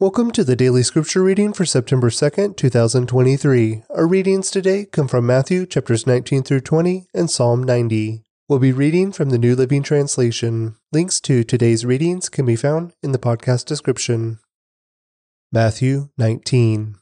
Welcome to the daily scripture reading for September 2nd, 2023. Our readings today come from Matthew chapters 19 through 20 and Psalm 90. We'll be reading from the New Living Translation. Links to today's readings can be found in the podcast description. Matthew 19.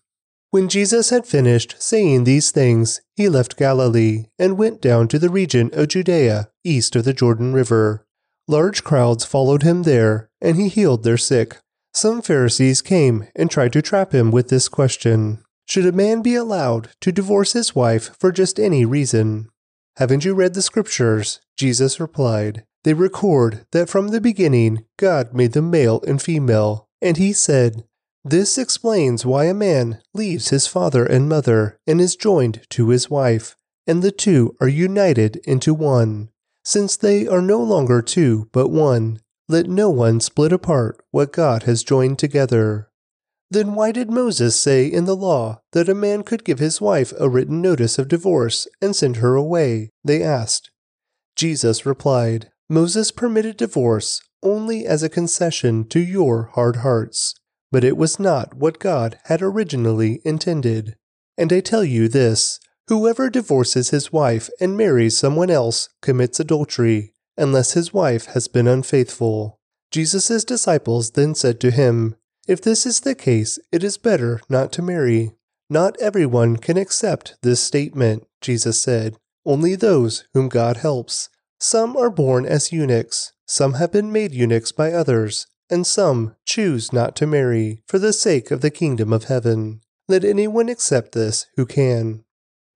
When Jesus had finished saying these things, he left Galilee and went down to the region of Judea, east of the Jordan River. Large crowds followed him there, and he healed their sick. Some Pharisees came and tried to trap him with this question Should a man be allowed to divorce his wife for just any reason? Haven't you read the scriptures? Jesus replied. They record that from the beginning God made them male and female, and he said, This explains why a man leaves his father and mother and is joined to his wife, and the two are united into one. Since they are no longer two but one, let no one split apart what God has joined together. Then why did Moses say in the law that a man could give his wife a written notice of divorce and send her away? They asked. Jesus replied, Moses permitted divorce only as a concession to your hard hearts, but it was not what God had originally intended. And I tell you this whoever divorces his wife and marries someone else commits adultery unless his wife has been unfaithful. Jesus' disciples then said to him, If this is the case, it is better not to marry. Not everyone can accept this statement, Jesus said, only those whom God helps. Some are born as eunuchs, some have been made eunuchs by others, and some choose not to marry for the sake of the kingdom of heaven. Let anyone accept this who can.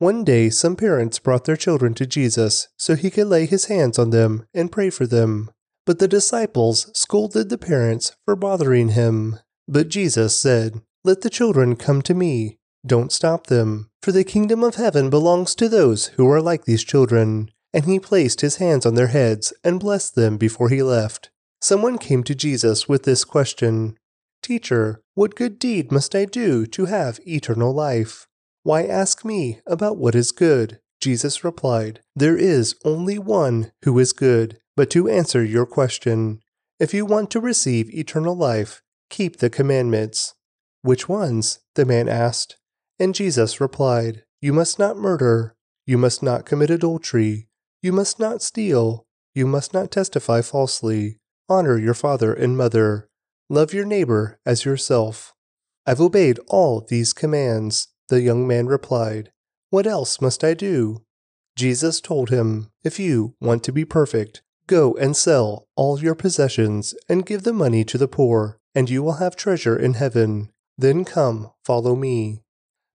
One day, some parents brought their children to Jesus so he could lay his hands on them and pray for them. But the disciples scolded the parents for bothering him. But Jesus said, Let the children come to me. Don't stop them, for the kingdom of heaven belongs to those who are like these children. And he placed his hands on their heads and blessed them before he left. Someone came to Jesus with this question Teacher, what good deed must I do to have eternal life? Why ask me about what is good? Jesus replied, There is only one who is good. But to answer your question, if you want to receive eternal life, keep the commandments. Which ones? the man asked. And Jesus replied, You must not murder. You must not commit adultery. You must not steal. You must not testify falsely. Honor your father and mother. Love your neighbor as yourself. I've obeyed all these commands. The young man replied, What else must I do? Jesus told him, If you want to be perfect, go and sell all your possessions and give the money to the poor, and you will have treasure in heaven. Then come, follow me.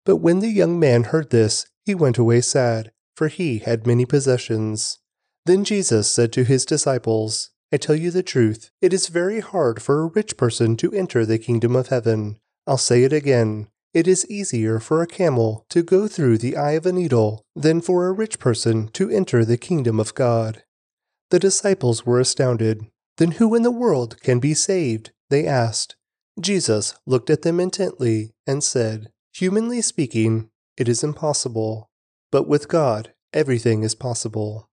But when the young man heard this, he went away sad, for he had many possessions. Then Jesus said to his disciples, I tell you the truth, it is very hard for a rich person to enter the kingdom of heaven. I'll say it again. It is easier for a camel to go through the eye of a needle than for a rich person to enter the kingdom of God. The disciples were astounded. Then who in the world can be saved? They asked. Jesus looked at them intently and said, Humanly speaking, it is impossible, but with God everything is possible.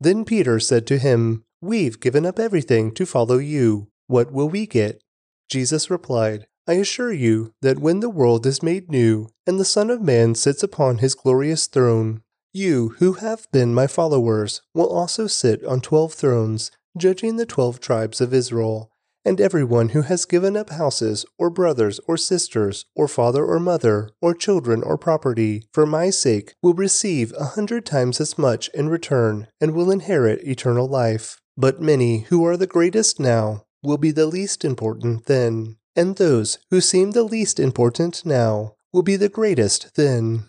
Then Peter said to him, We've given up everything to follow you. What will we get? Jesus replied, I assure you that when the world is made new, and the Son of Man sits upon his glorious throne, you who have been my followers will also sit on twelve thrones, judging the twelve tribes of Israel. And everyone who has given up houses, or brothers, or sisters, or father or mother, or children or property, for my sake, will receive a hundred times as much in return, and will inherit eternal life. But many who are the greatest now will be the least important then and those who seem the least important now will be the greatest then.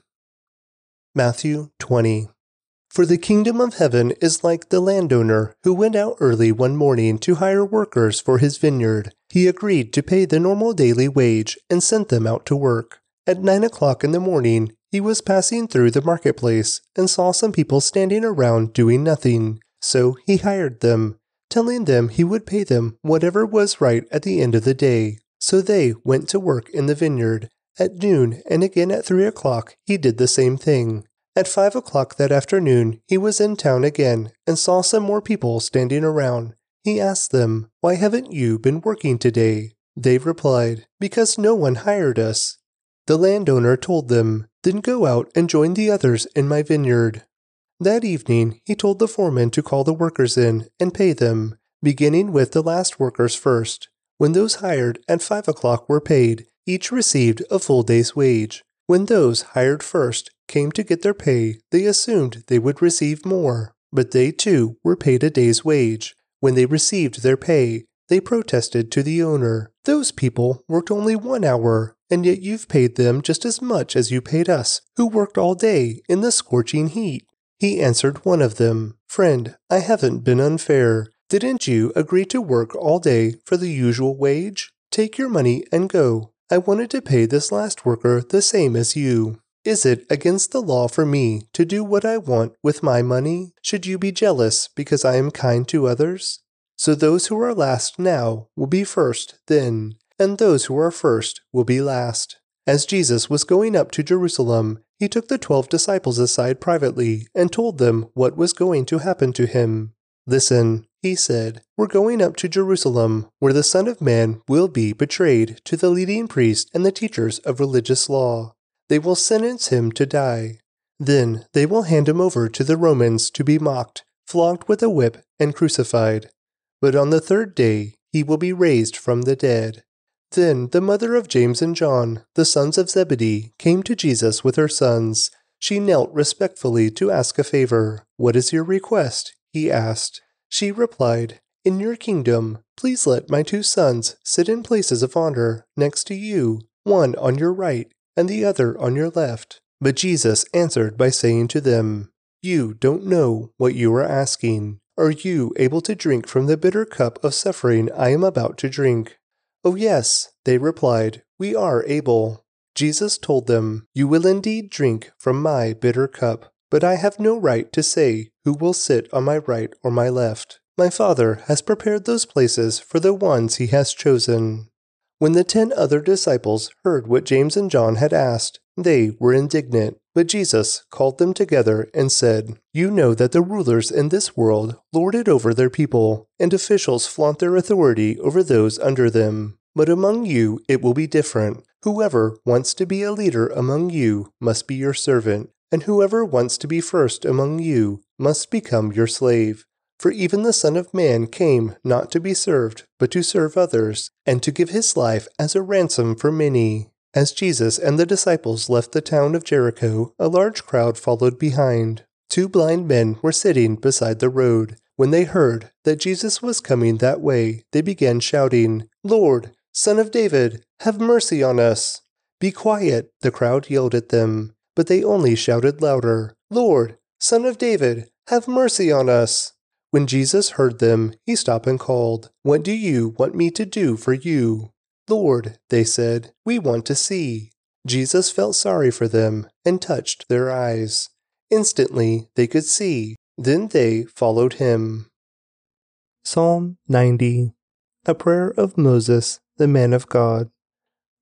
Matthew 20. For the kingdom of heaven is like the landowner who went out early one morning to hire workers for his vineyard. He agreed to pay the normal daily wage and sent them out to work. At nine o'clock in the morning, he was passing through the marketplace and saw some people standing around doing nothing. So he hired them, telling them he would pay them whatever was right at the end of the day. So they went to work in the vineyard. At noon and again at three o'clock he did the same thing. At five o'clock that afternoon he was in town again and saw some more people standing around. He asked them, Why haven't you been working today? They replied, Because no one hired us. The landowner told them, Then go out and join the others in my vineyard. That evening, he told the foreman to call the workers in and pay them, beginning with the last workers first. When those hired at five o'clock were paid, each received a full day's wage. When those hired first came to get their pay, they assumed they would receive more, but they too were paid a day's wage. When they received their pay, they protested to the owner. Those people worked only one hour, and yet you've paid them just as much as you paid us, who worked all day in the scorching heat. He answered one of them, Friend, I haven't been unfair. Didn't you agree to work all day for the usual wage? Take your money and go. I wanted to pay this last worker the same as you. Is it against the law for me to do what I want with my money? Should you be jealous because I am kind to others? So those who are last now will be first then, and those who are first will be last. As Jesus was going up to Jerusalem, he took the twelve disciples aside privately and told them what was going to happen to him. Listen, he said, We're going up to Jerusalem, where the Son of Man will be betrayed to the leading priests and the teachers of religious law. They will sentence him to die. Then they will hand him over to the Romans to be mocked, flogged with a whip, and crucified. But on the third day he will be raised from the dead. Then the mother of James and John, the sons of Zebedee, came to Jesus with her sons. She knelt respectfully to ask a favor. What is your request? he asked. She replied, In your kingdom, please let my two sons sit in places of honor next to you, one on your right and the other on your left. But Jesus answered by saying to them, You don't know what you are asking. Are you able to drink from the bitter cup of suffering I am about to drink? Oh, yes, they replied, we are able. Jesus told them, You will indeed drink from my bitter cup, but I have no right to say who will sit on my right or my left. My Father has prepared those places for the ones he has chosen. When the ten other disciples heard what James and John had asked, they were indignant. But Jesus called them together and said, You know that the rulers in this world lord it over their people, and officials flaunt their authority over those under them. But among you it will be different. Whoever wants to be a leader among you must be your servant, and whoever wants to be first among you must become your slave. For even the Son of Man came not to be served, but to serve others, and to give his life as a ransom for many. As Jesus and the disciples left the town of Jericho, a large crowd followed behind. Two blind men were sitting beside the road. When they heard that Jesus was coming that way, they began shouting, Lord, Son of David, have mercy on us. Be quiet, the crowd yelled at them, but they only shouted louder, Lord, Son of David, have mercy on us. When Jesus heard them, he stopped and called, What do you want me to do for you? Lord, they said, we want to see. Jesus felt sorry for them and touched their eyes. Instantly they could see. Then they followed him. Psalm 90 A prayer of Moses, the man of God.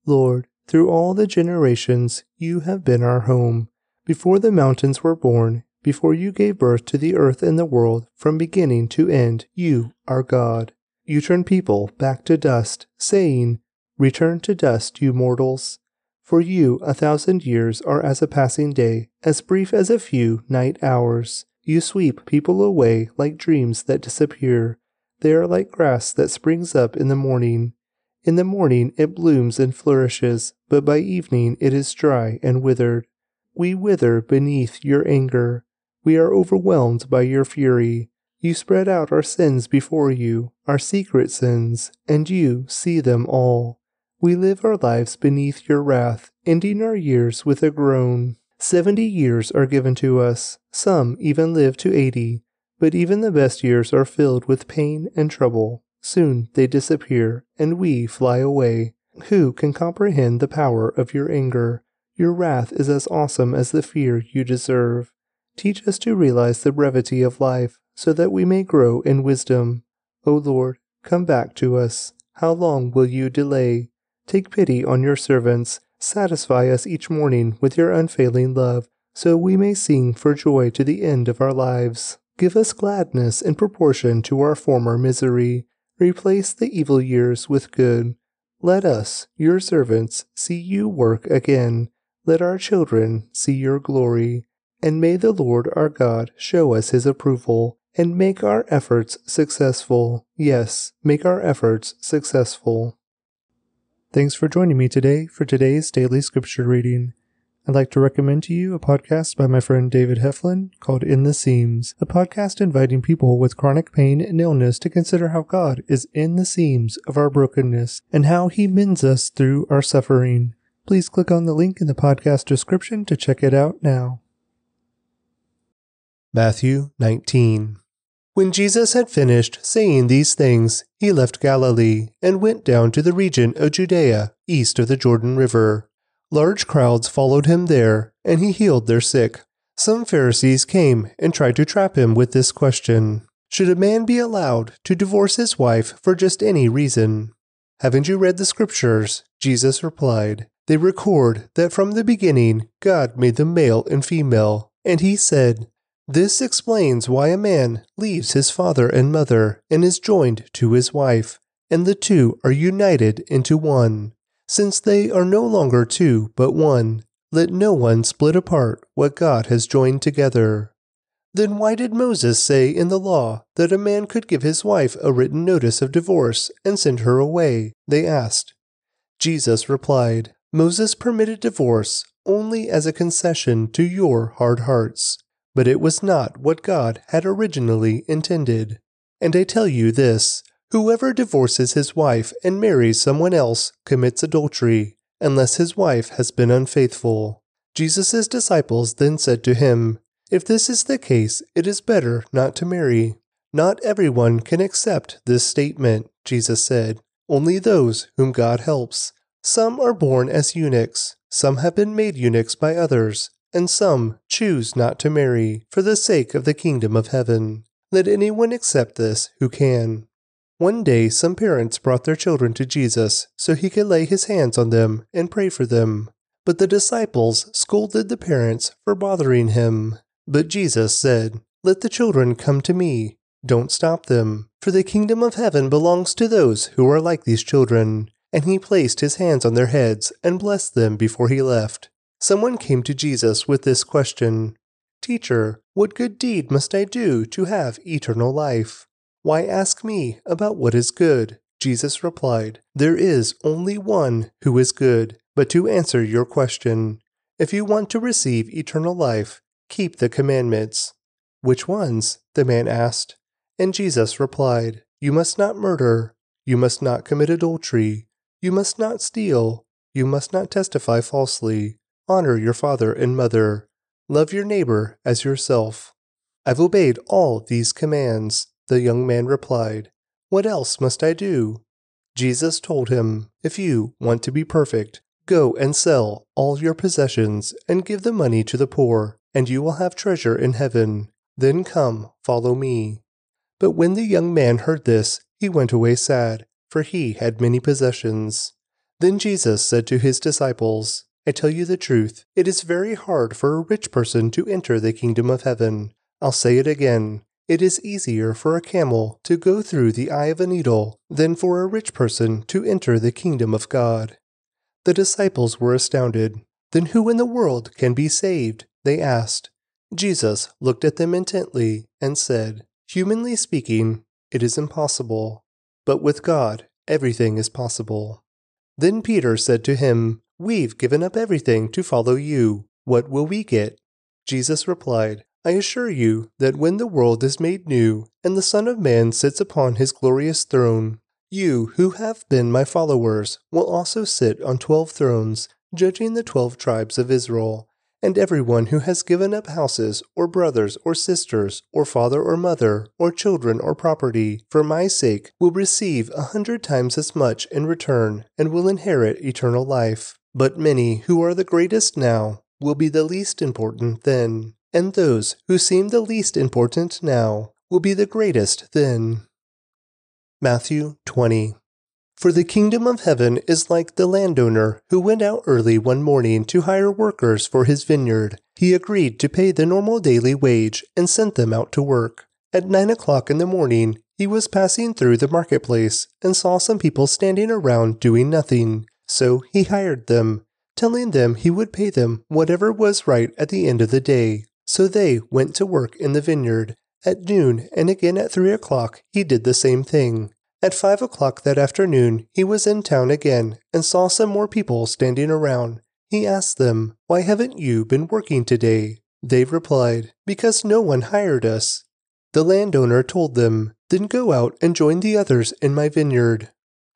Lord, through all the generations you have been our home. Before the mountains were born, before you gave birth to the earth and the world, from beginning to end, you are God. You turn people back to dust, saying, Return to dust, you mortals. For you a thousand years are as a passing day, as brief as a few night hours. You sweep people away like dreams that disappear. They are like grass that springs up in the morning. In the morning it blooms and flourishes, but by evening it is dry and withered. We wither beneath your anger. We are overwhelmed by your fury. You spread out our sins before you, our secret sins, and you see them all. We live our lives beneath your wrath, ending our years with a groan. Seventy years are given to us, some even live to eighty, but even the best years are filled with pain and trouble. Soon they disappear, and we fly away. Who can comprehend the power of your anger? Your wrath is as awesome as the fear you deserve. Teach us to realize the brevity of life, so that we may grow in wisdom. O Lord, come back to us. How long will you delay? Take pity on your servants. Satisfy us each morning with your unfailing love, so we may sing for joy to the end of our lives. Give us gladness in proportion to our former misery. Replace the evil years with good. Let us, your servants, see you work again. Let our children see your glory. And may the Lord our God show us his approval and make our efforts successful. Yes, make our efforts successful. Thanks for joining me today for today's daily scripture reading. I'd like to recommend to you a podcast by my friend David Heflin called In the Seams, a podcast inviting people with chronic pain and illness to consider how God is in the seams of our brokenness and how he mends us through our suffering. Please click on the link in the podcast description to check it out now. Matthew 19 When Jesus had finished saying these things, he left Galilee and went down to the region of Judea, east of the Jordan River. Large crowds followed him there, and he healed their sick. Some Pharisees came and tried to trap him with this question Should a man be allowed to divorce his wife for just any reason? Haven't you read the scriptures? Jesus replied. They record that from the beginning God made them male and female, and he said, This explains why a man leaves his father and mother and is joined to his wife, and the two are united into one. Since they are no longer two, but one, let no one split apart what God has joined together. Then why did Moses say in the law that a man could give his wife a written notice of divorce and send her away? They asked. Jesus replied, Moses permitted divorce only as a concession to your hard hearts, but it was not what God had originally intended. And I tell you this Whoever divorces his wife and marries someone else commits adultery, unless his wife has been unfaithful. Jesus' disciples then said to him, If this is the case, it is better not to marry. Not everyone can accept this statement, Jesus said, only those whom God helps. Some are born as eunuchs, some have been made eunuchs by others, and some choose not to marry for the sake of the kingdom of heaven. Let anyone accept this who can. One day, some parents brought their children to Jesus so he could lay his hands on them and pray for them. But the disciples scolded the parents for bothering him. But Jesus said, Let the children come to me. Don't stop them, for the kingdom of heaven belongs to those who are like these children. And he placed his hands on their heads and blessed them before he left. Someone came to Jesus with this question Teacher, what good deed must I do to have eternal life? Why ask me about what is good? Jesus replied, There is only one who is good. But to answer your question, if you want to receive eternal life, keep the commandments. Which ones? the man asked. And Jesus replied, You must not murder, you must not commit adultery, you must not steal, you must not testify falsely, honor your father and mother, love your neighbor as yourself. I've obeyed all these commands. The young man replied, What else must I do? Jesus told him, If you want to be perfect, go and sell all your possessions and give the money to the poor, and you will have treasure in heaven. Then come, follow me. But when the young man heard this, he went away sad, for he had many possessions. Then Jesus said to his disciples, I tell you the truth, it is very hard for a rich person to enter the kingdom of heaven. I'll say it again. It is easier for a camel to go through the eye of a needle than for a rich person to enter the kingdom of God. The disciples were astounded. Then who in the world can be saved? They asked. Jesus looked at them intently and said, Humanly speaking, it is impossible, but with God everything is possible. Then Peter said to him, We've given up everything to follow you. What will we get? Jesus replied, I assure you that when the world is made new, and the Son of Man sits upon his glorious throne, you who have been my followers will also sit on twelve thrones, judging the twelve tribes of Israel. And everyone who has given up houses, or brothers, or sisters, or father or mother, or children or property, for my sake, will receive a hundred times as much in return, and will inherit eternal life. But many who are the greatest now will be the least important then and those who seem the least important now will be the greatest then. Matthew 20. For the kingdom of heaven is like the landowner who went out early one morning to hire workers for his vineyard. He agreed to pay the normal daily wage and sent them out to work. At nine o'clock in the morning, he was passing through the marketplace and saw some people standing around doing nothing. So he hired them, telling them he would pay them whatever was right at the end of the day. So they went to work in the vineyard. At noon and again at three o'clock, he did the same thing. At five o'clock that afternoon, he was in town again and saw some more people standing around. He asked them, Why haven't you been working today? They replied, Because no one hired us. The landowner told them, Then go out and join the others in my vineyard.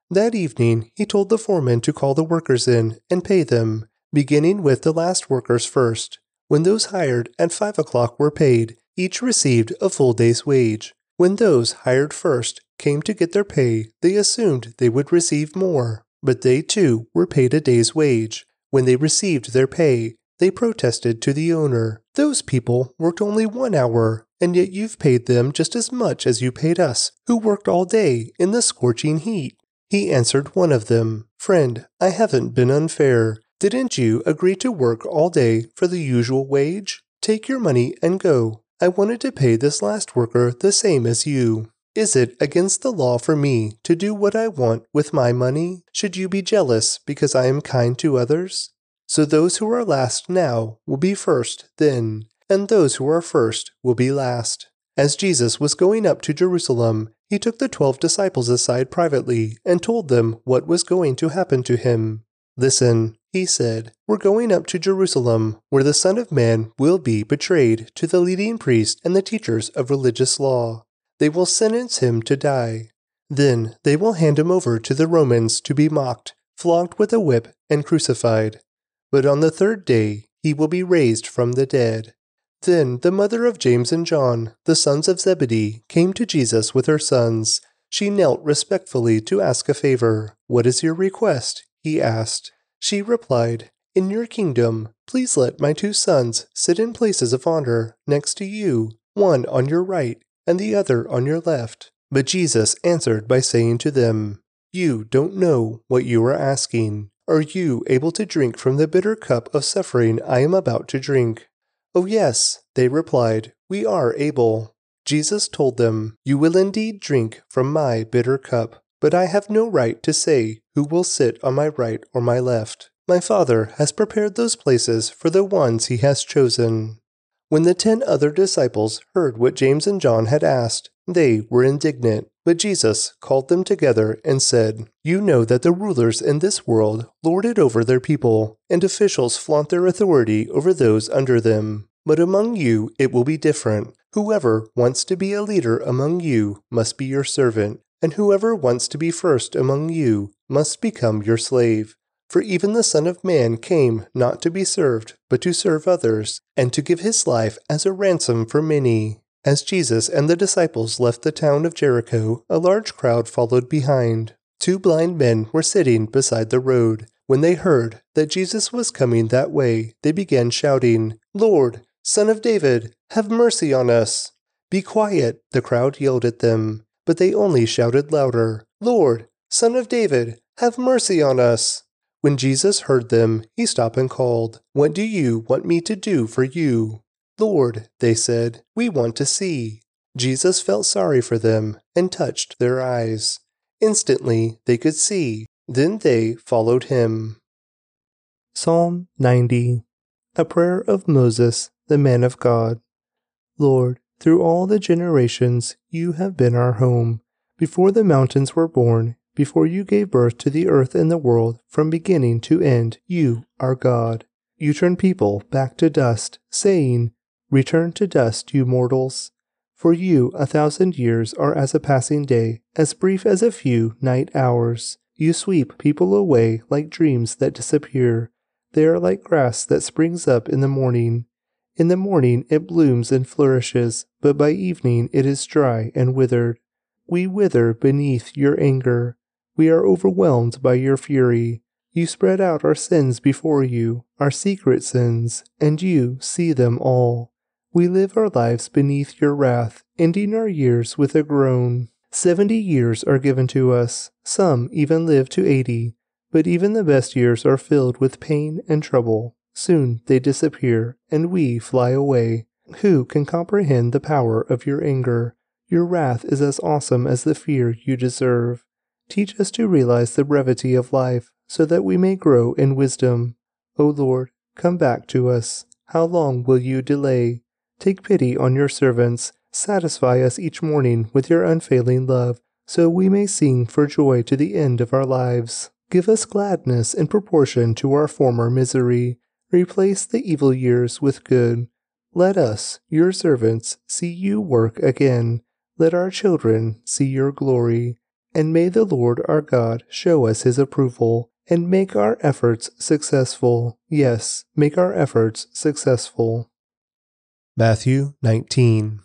That evening, he told the foreman to call the workers in and pay them, beginning with the last workers first. When those hired at five o'clock were paid, each received a full day's wage. When those hired first came to get their pay, they assumed they would receive more, but they too were paid a day's wage. When they received their pay, they protested to the owner. Those people worked only one hour, and yet you've paid them just as much as you paid us, who worked all day in the scorching heat. He answered one of them, Friend, I haven't been unfair. Didn't you agree to work all day for the usual wage? Take your money and go. I wanted to pay this last worker the same as you. Is it against the law for me to do what I want with my money? Should you be jealous because I am kind to others? So those who are last now will be first then, and those who are first will be last. As Jesus was going up to Jerusalem, he took the twelve disciples aside privately and told them what was going to happen to him. Listen, he said, We're going up to Jerusalem, where the Son of Man will be betrayed to the leading priests and the teachers of religious law they will sentence him to die. Then they will hand him over to the Romans to be mocked, flogged with a whip, and crucified. But on the third day he will be raised from the dead. Then the mother of James and John, the sons of Zebedee, came to Jesus with her sons. She knelt respectfully to ask a favor. What is your request? he asked. She replied, In your kingdom, please let my two sons sit in places of honor next to you, one on your right and the other on your left. But Jesus answered by saying to them, You don't know what you are asking. Are you able to drink from the bitter cup of suffering I am about to drink? Oh, yes, they replied, We are able. Jesus told them, You will indeed drink from my bitter cup, but I have no right to say who will sit on my right or my left. My Father has prepared those places for the ones he has chosen. When the ten other disciples heard what James and John had asked, they were indignant. But Jesus called them together and said, You know that the rulers in this world lord it over their people, and officials flaunt their authority over those under them. But among you it will be different. Whoever wants to be a leader among you must be your servant, and whoever wants to be first among you must become your slave. For even the Son of Man came not to be served, but to serve others, and to give his life as a ransom for many. As Jesus and the disciples left the town of Jericho, a large crowd followed behind. Two blind men were sitting beside the road. When they heard that Jesus was coming that way, they began shouting, Lord, Son of David, have mercy on us. Be quiet, the crowd yelled at them, but they only shouted louder, Lord, Son of David, have mercy on us. When Jesus heard them, he stopped and called, What do you want me to do for you? Lord, they said, we want to see. Jesus felt sorry for them and touched their eyes. Instantly they could see. Then they followed him. Psalm 90 A prayer of Moses, the man of God. Lord, through all the generations you have been our home. Before the mountains were born, before you gave birth to the earth and the world, from beginning to end, you are God. You turn people back to dust, saying, Return to dust, you mortals. For you a thousand years are as a passing day, as brief as a few night hours. You sweep people away like dreams that disappear. They are like grass that springs up in the morning. In the morning it blooms and flourishes, but by evening it is dry and withered. We wither beneath your anger. We are overwhelmed by your fury. You spread out our sins before you, our secret sins, and you see them all. We live our lives beneath your wrath, ending our years with a groan. Seventy years are given to us, some even live to eighty, but even the best years are filled with pain and trouble. Soon they disappear, and we fly away. Who can comprehend the power of your anger? Your wrath is as awesome as the fear you deserve. Teach us to realize the brevity of life so that we may grow in wisdom. O Lord, come back to us. How long will you delay? Take pity on your servants. Satisfy us each morning with your unfailing love, so we may sing for joy to the end of our lives. Give us gladness in proportion to our former misery. Replace the evil years with good. Let us, your servants, see you work again. Let our children see your glory. And may the Lord our God show us his approval and make our efforts successful. Yes, make our efforts successful. Matthew 19.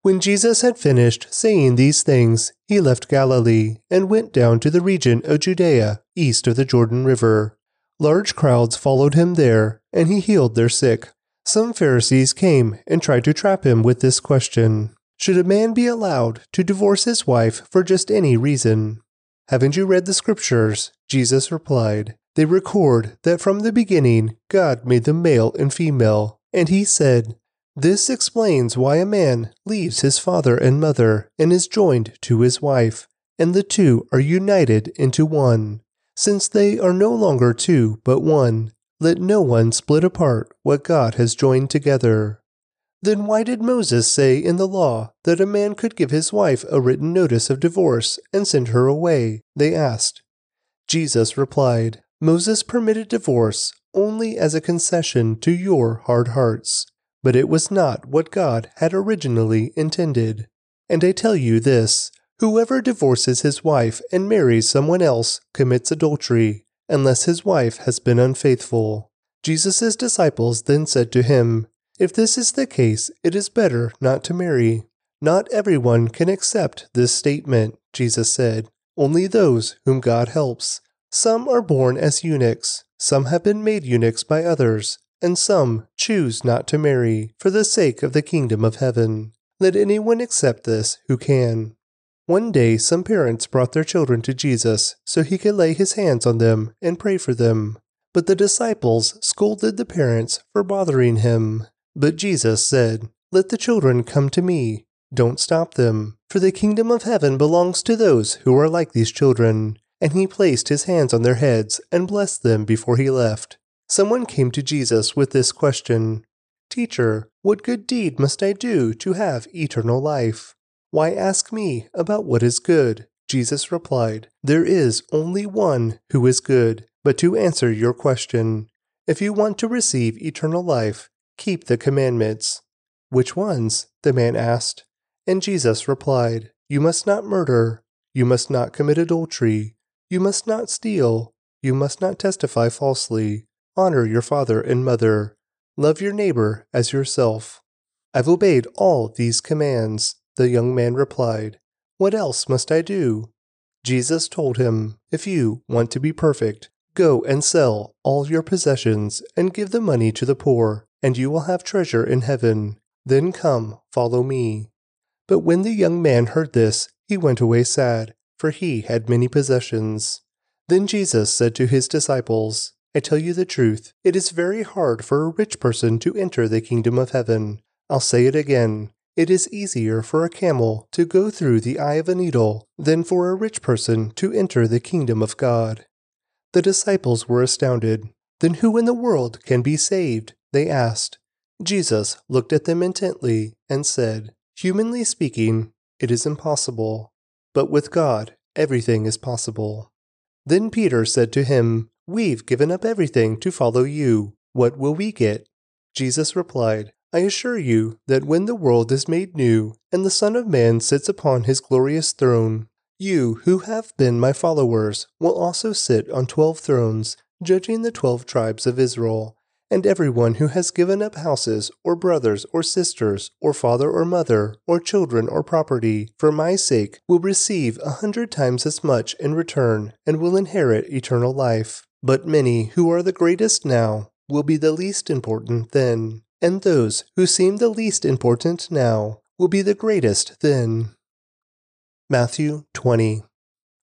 When Jesus had finished saying these things, he left Galilee and went down to the region of Judea, east of the Jordan River. Large crowds followed him there, and he healed their sick. Some Pharisees came and tried to trap him with this question Should a man be allowed to divorce his wife for just any reason? Haven't you read the scriptures? Jesus replied. They record that from the beginning God made them male and female, and he said, This explains why a man leaves his father and mother and is joined to his wife, and the two are united into one. Since they are no longer two but one, let no one split apart what God has joined together. Then why did Moses say in the law that a man could give his wife a written notice of divorce and send her away? They asked. Jesus replied, Moses permitted divorce only as a concession to your hard hearts, but it was not what God had originally intended. And I tell you this whoever divorces his wife and marries someone else commits adultery, unless his wife has been unfaithful. Jesus' disciples then said to him, if this is the case, it is better not to marry. Not everyone can accept this statement, Jesus said, only those whom God helps. Some are born as eunuchs, some have been made eunuchs by others, and some choose not to marry for the sake of the kingdom of heaven. Let anyone accept this who can. One day, some parents brought their children to Jesus so he could lay his hands on them and pray for them. But the disciples scolded the parents for bothering him. But Jesus said, Let the children come to me. Don't stop them, for the kingdom of heaven belongs to those who are like these children. And he placed his hands on their heads and blessed them before he left. Someone came to Jesus with this question Teacher, what good deed must I do to have eternal life? Why ask me about what is good? Jesus replied, There is only one who is good. But to answer your question, if you want to receive eternal life, Keep the commandments. Which ones? the man asked. And Jesus replied, You must not murder. You must not commit adultery. You must not steal. You must not testify falsely. Honor your father and mother. Love your neighbor as yourself. I've obeyed all these commands, the young man replied. What else must I do? Jesus told him, If you want to be perfect, go and sell all your possessions and give the money to the poor and you will have treasure in heaven. Then come, follow me. But when the young man heard this, he went away sad, for he had many possessions. Then Jesus said to his disciples, I tell you the truth, it is very hard for a rich person to enter the kingdom of heaven. I'll say it again. It is easier for a camel to go through the eye of a needle than for a rich person to enter the kingdom of God. The disciples were astounded. Then who in the world can be saved? They asked. Jesus looked at them intently and said, Humanly speaking, it is impossible, but with God everything is possible. Then Peter said to him, We've given up everything to follow you. What will we get? Jesus replied, I assure you that when the world is made new and the Son of Man sits upon his glorious throne, you who have been my followers will also sit on twelve thrones, judging the twelve tribes of Israel and everyone who has given up houses, or brothers, or sisters, or father or mother, or children or property, for my sake, will receive a hundred times as much in return, and will inherit eternal life. But many who are the greatest now will be the least important then, and those who seem the least important now will be the greatest then. Matthew 20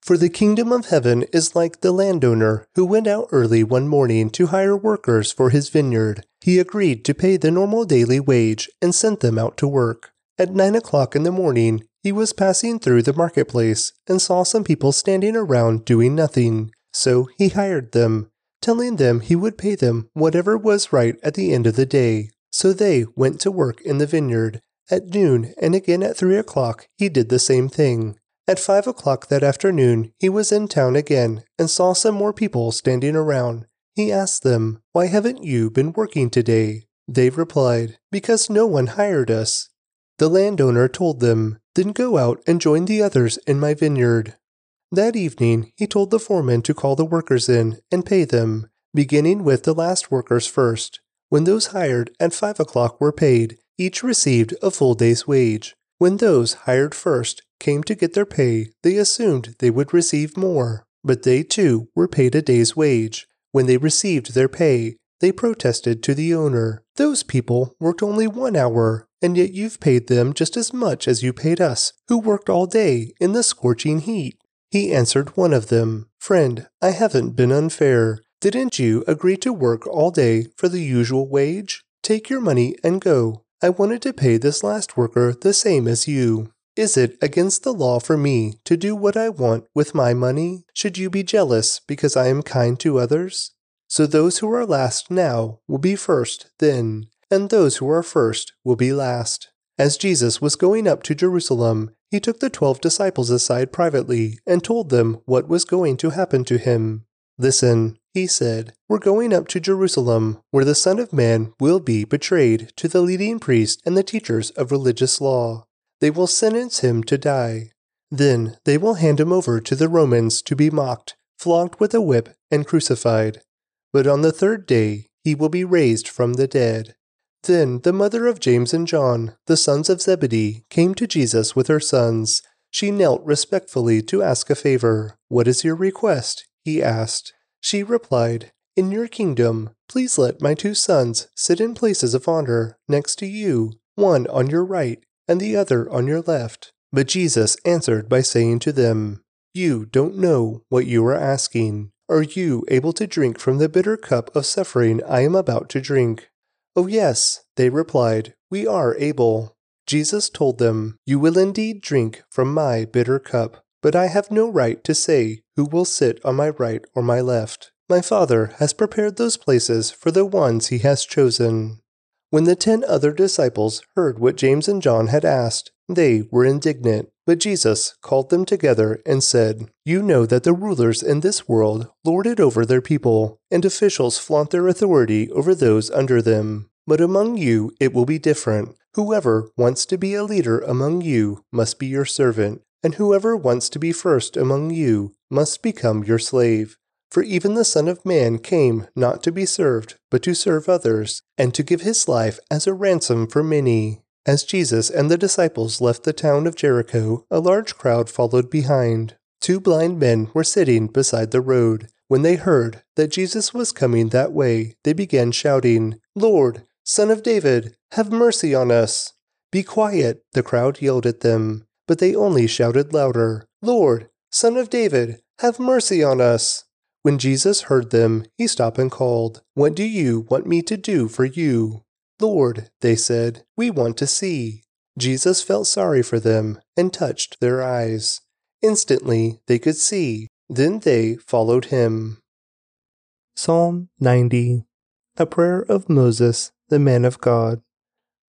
for the kingdom of heaven is like the landowner who went out early one morning to hire workers for his vineyard. He agreed to pay the normal daily wage and sent them out to work. At nine o'clock in the morning, he was passing through the marketplace and saw some people standing around doing nothing. So he hired them, telling them he would pay them whatever was right at the end of the day. So they went to work in the vineyard. At noon and again at three o'clock, he did the same thing. At five o'clock that afternoon, he was in town again and saw some more people standing around. He asked them, Why haven't you been working today? They replied, Because no one hired us. The landowner told them, Then go out and join the others in my vineyard. That evening, he told the foreman to call the workers in and pay them, beginning with the last workers first. When those hired at five o'clock were paid, each received a full day's wage. When those hired first came to get their pay, they assumed they would receive more, but they too were paid a day's wage. When they received their pay, they protested to the owner. Those people worked only one hour, and yet you've paid them just as much as you paid us, who worked all day in the scorching heat. He answered one of them, Friend, I haven't been unfair. Didn't you agree to work all day for the usual wage? Take your money and go. I wanted to pay this last worker the same as you. Is it against the law for me to do what I want with my money? Should you be jealous because I am kind to others? So those who are last now will be first then, and those who are first will be last. As Jesus was going up to Jerusalem, he took the twelve disciples aside privately and told them what was going to happen to him. Listen, he said, We're going up to Jerusalem, where the Son of Man will be betrayed to the leading priests and the teachers of religious law. They will sentence him to die. Then they will hand him over to the Romans to be mocked, flogged with a whip, and crucified. But on the third day he will be raised from the dead. Then the mother of James and John, the sons of Zebedee, came to Jesus with her sons. She knelt respectfully to ask a favor. What is your request? he asked. She replied, In your kingdom, please let my two sons sit in places of honor next to you, one on your right and the other on your left. But Jesus answered by saying to them, You don't know what you are asking. Are you able to drink from the bitter cup of suffering I am about to drink? Oh, yes, they replied, We are able. Jesus told them, You will indeed drink from my bitter cup but I have no right to say who will sit on my right or my left. My Father has prepared those places for the ones he has chosen. When the ten other disciples heard what James and John had asked, they were indignant. But Jesus called them together and said, You know that the rulers in this world lord it over their people, and officials flaunt their authority over those under them. But among you it will be different. Whoever wants to be a leader among you must be your servant and whoever wants to be first among you must become your slave. For even the Son of Man came not to be served, but to serve others, and to give his life as a ransom for many. As Jesus and the disciples left the town of Jericho, a large crowd followed behind. Two blind men were sitting beside the road. When they heard that Jesus was coming that way, they began shouting, Lord, Son of David, have mercy on us. Be quiet, the crowd yelled at them but they only shouted louder, Lord, Son of David, have mercy on us. When Jesus heard them, he stopped and called, What do you want me to do for you? Lord, they said, we want to see. Jesus felt sorry for them and touched their eyes. Instantly they could see. Then they followed him. Psalm 90 A prayer of Moses, the man of God.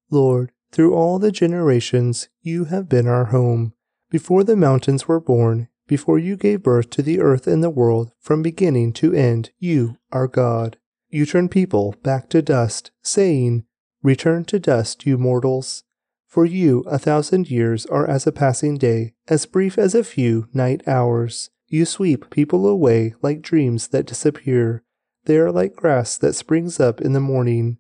Lord, through all the generations, you have been our home. Before the mountains were born, before you gave birth to the earth and the world, from beginning to end, you are God. You turn people back to dust, saying, Return to dust, you mortals. For you, a thousand years are as a passing day, as brief as a few night hours. You sweep people away like dreams that disappear. They are like grass that springs up in the morning.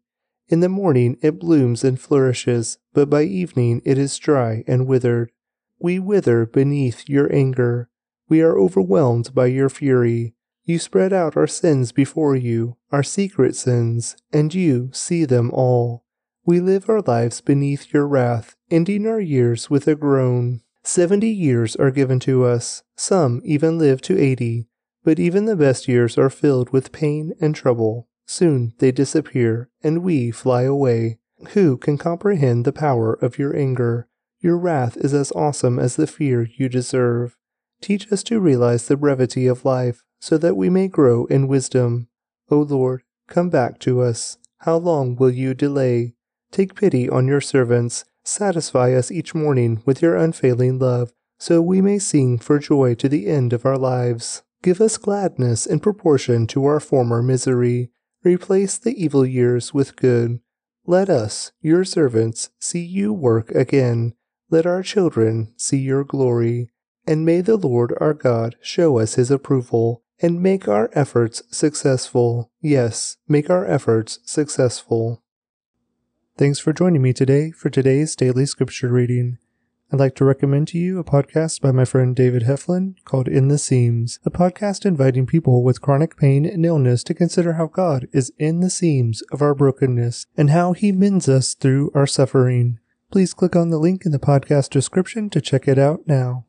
In the morning it blooms and flourishes, but by evening it is dry and withered. We wither beneath your anger. We are overwhelmed by your fury. You spread out our sins before you, our secret sins, and you see them all. We live our lives beneath your wrath, ending our years with a groan. Seventy years are given to us, some even live to eighty, but even the best years are filled with pain and trouble. Soon they disappear, and we fly away. Who can comprehend the power of your anger? Your wrath is as awesome as the fear you deserve. Teach us to realize the brevity of life so that we may grow in wisdom. O Lord, come back to us. How long will you delay? Take pity on your servants. Satisfy us each morning with your unfailing love, so we may sing for joy to the end of our lives. Give us gladness in proportion to our former misery. Replace the evil years with good. Let us, your servants, see you work again. Let our children see your glory. And may the Lord our God show us his approval and make our efforts successful. Yes, make our efforts successful. Thanks for joining me today for today's daily scripture reading. I'd like to recommend to you a podcast by my friend David Heflin called In the Seams, a podcast inviting people with chronic pain and illness to consider how God is in the seams of our brokenness and how he mends us through our suffering. Please click on the link in the podcast description to check it out now.